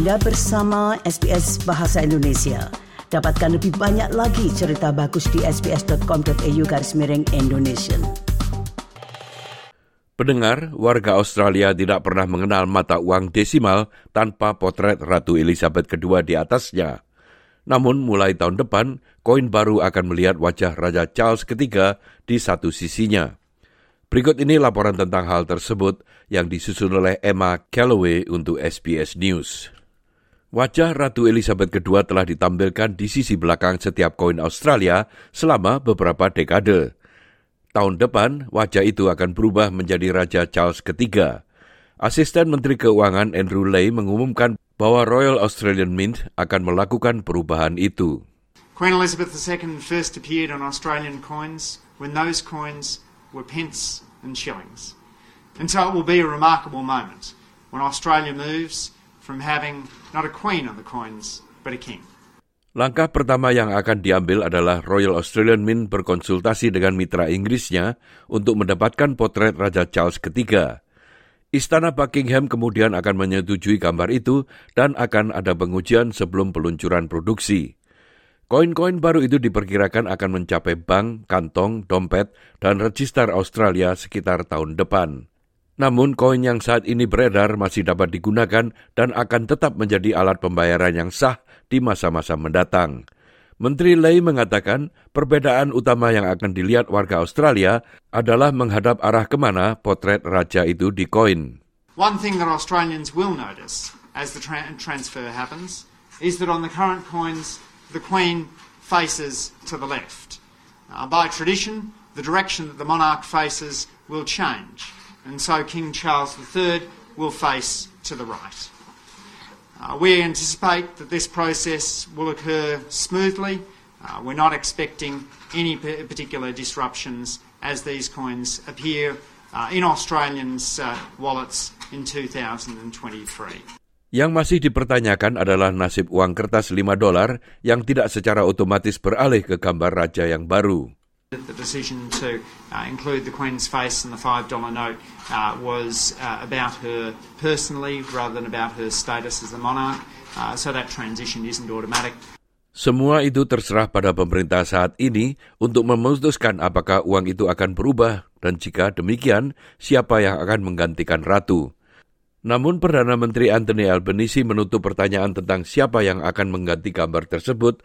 Anda bersama SBS Bahasa Indonesia. Dapatkan lebih banyak lagi cerita bagus di sbs.com.au garis miring Indonesia. Pendengar, warga Australia tidak pernah mengenal mata uang desimal tanpa potret Ratu Elizabeth II di atasnya. Namun mulai tahun depan, koin baru akan melihat wajah Raja Charles III di satu sisinya. Berikut ini laporan tentang hal tersebut yang disusun oleh Emma Calloway untuk SBS News. Wajah Ratu Elizabeth II telah ditampilkan di sisi belakang setiap koin Australia selama beberapa dekade. Tahun depan, wajah itu akan berubah menjadi Raja Charles III. Asisten Menteri Keuangan Andrew Lay mengumumkan bahwa Royal Australian Mint akan melakukan perubahan itu. Queen Elizabeth II first appeared on Australian coins when those coins were pence and shillings. And so it will be a remarkable moment when Australia moves Langkah pertama yang akan diambil adalah Royal Australian Mint berkonsultasi dengan mitra Inggrisnya untuk mendapatkan potret Raja Charles III. Istana Buckingham kemudian akan menyetujui gambar itu dan akan ada pengujian sebelum peluncuran produksi. Koin-koin baru itu diperkirakan akan mencapai bank, kantong, dompet, dan register Australia sekitar tahun depan. Namun koin yang saat ini beredar masih dapat digunakan dan akan tetap menjadi alat pembayaran yang sah di masa-masa mendatang. Menteri Lay mengatakan perbedaan utama yang akan dilihat warga Australia adalah menghadap arah ke mana potret raja itu di koin. One thing that Australians will notice as the tra transfer happens is that on the current coins the Queen faces to the left. Uh, by tradition, the direction that the monarch faces will change, and so King Charles III will face to the right. Uh, we anticipate that this process will occur smoothly. Uh, we're not expecting any particular disruptions as these coins appear uh, in Australians' uh, wallets in 2023. Yang masih dipertanyakan adalah nasib uang kertas 5 dolar yang tidak secara otomatis beralih ke gambar raja yang baru. The decision to uh, include the Queen's face in the $5 note uh, was uh, about her personally rather than about her status as a monarch, uh, so that transition isn't automatic. Semua itu terserah pada pemerintah saat ini untuk memutuskan apakah uang itu akan berubah dan jika demikian, siapa yang akan menggantikan ratu. Namun Perdana Menteri Anthony Albanese menutup pertanyaan tentang siapa yang akan mengganti gambar tersebut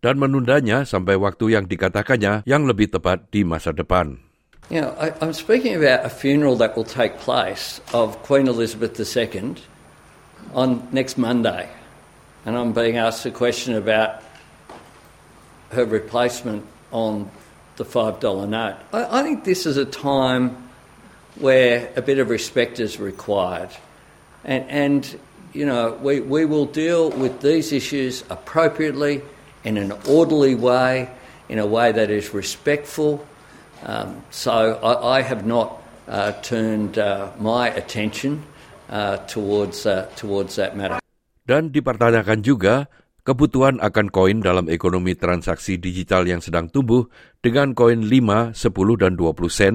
dan menundanya sampai waktu yang dikatakannya yang lebih tepat di masa depan. You know, I, I'm speaking about a funeral that will take place of Queen Elizabeth II on next Monday. And I'm being asked a question about her replacement on the $5 note. I, I think this is a time where a bit of respect is required. And, and you know, we, we will deal with these issues appropriately in an orderly way, in a way that is respectful. Um, so I, I, have not uh, turned uh, my attention uh, towards, uh, towards that matter. Dan dipertanyakan juga kebutuhan akan koin dalam ekonomi transaksi digital yang sedang tumbuh dengan koin 5, 10, dan 20 sen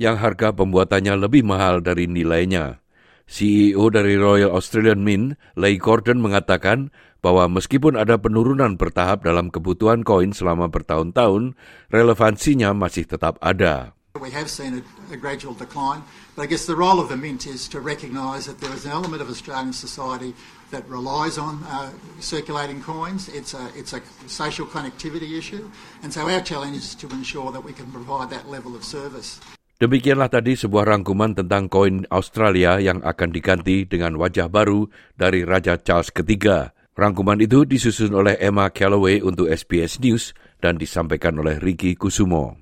yang harga pembuatannya lebih mahal dari nilainya. CEO dari Royal Australian Mint, Leigh Gordon mengatakan bahwa meskipun ada penurunan bertahap dalam kebutuhan koin selama bertahun-tahun, relevansinya masih tetap ada. We have seen a, a gradual decline, but I guess the role of the Mint is to recognise that there is an element of Australian society that relies on uh, circulating coins. It's a, it's a social connectivity issue, and so our challenge is to ensure that we can provide that level of service. Demikianlah tadi sebuah rangkuman tentang koin Australia yang akan diganti dengan wajah baru dari Raja Charles III. Rangkuman itu disusun oleh Emma Calloway untuk SBS News dan disampaikan oleh Ricky Kusumo.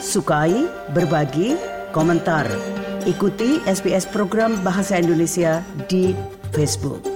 Sukai, berbagi, komentar. Ikuti SBS program Bahasa Indonesia di Facebook.